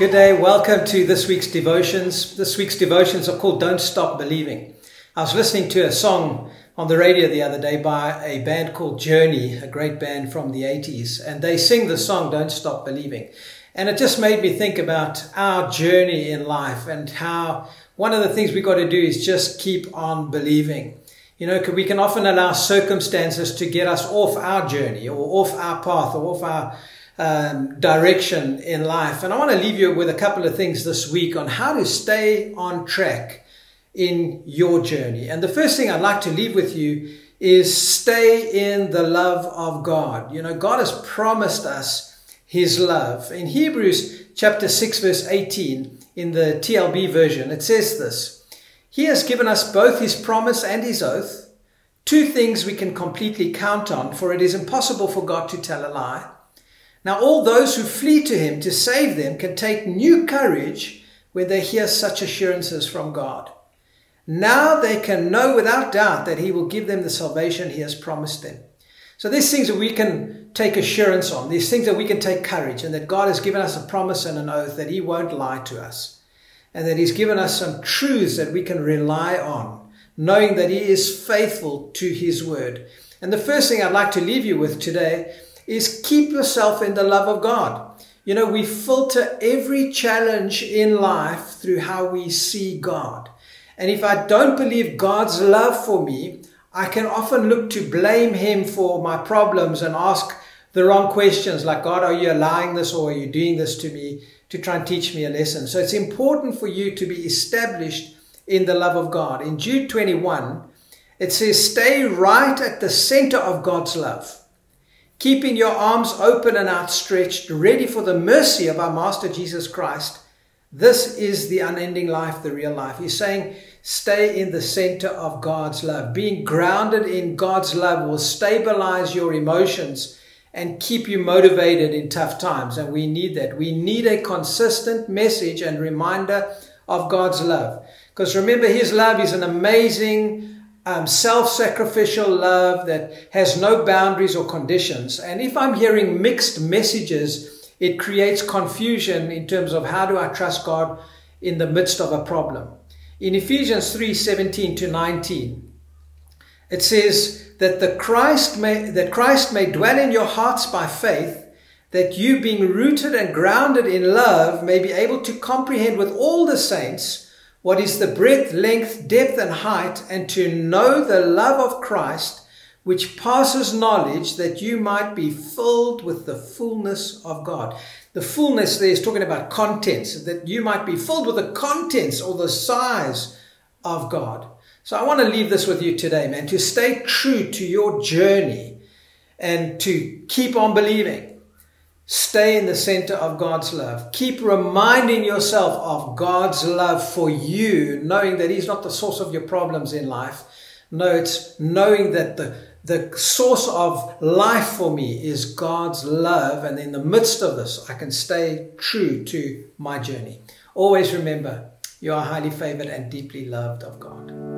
Good day. Welcome to this week's devotions. This week's devotions are called Don't Stop Believing. I was listening to a song on the radio the other day by a band called Journey, a great band from the 80s, and they sing the song Don't Stop Believing. And it just made me think about our journey in life and how one of the things we've got to do is just keep on believing. You know, we can often allow circumstances to get us off our journey or off our path or off our um, direction in life. And I want to leave you with a couple of things this week on how to stay on track in your journey. And the first thing I'd like to leave with you is stay in the love of God. You know, God has promised us his love. In Hebrews chapter 6 verse 18 in the TLB version, it says this, He has given us both his promise and his oath, two things we can completely count on, for it is impossible for God to tell a lie. Now, all those who flee to him to save them can take new courage when they hear such assurances from God. Now they can know without doubt that he will give them the salvation he has promised them. So these things that we can take assurance on. These things that we can take courage and that God has given us a promise and an oath that he won't lie to us. And that he's given us some truths that we can rely on, knowing that he is faithful to his word. And the first thing I'd like to leave you with today is keep yourself in the love of God. You know, we filter every challenge in life through how we see God. And if I don't believe God's love for me, I can often look to blame Him for my problems and ask the wrong questions like, God, are you allowing this or are you doing this to me to try and teach me a lesson? So it's important for you to be established in the love of God. In Jude 21, it says, stay right at the center of God's love keeping your arms open and outstretched, ready for the mercy of our Master Jesus Christ. This is the unending life, the real life. He's saying, stay in the center of God's love. Being grounded in God's love will stabilize your emotions and keep you motivated in tough times. And we need that. We need a consistent message and reminder of God's love. Because remember, His love is an amazing, um, self sacrificial love that has no boundaries or conditions. And if I'm hearing mixed messages, it creates confusion in terms of how do I trust God in the midst of a problem. In Ephesians 3 17 to 19, it says that the Christ may, that Christ may dwell in your hearts by faith, that you being rooted and grounded in love may be able to comprehend with all the saints what is the breadth, length, depth, and height, and to know the love of Christ, which passes knowledge, that you might be filled with the fullness of God. The fullness there is talking about contents, that you might be filled with the contents or the size of God. So I want to leave this with you today, man, to stay true to your journey and to keep on believing. Stay in the center of God's love. Keep reminding yourself of God's love for you, knowing that He's not the source of your problems in life. No, it's knowing that the, the source of life for me is God's love. And in the midst of this, I can stay true to my journey. Always remember, you are highly favored and deeply loved of God.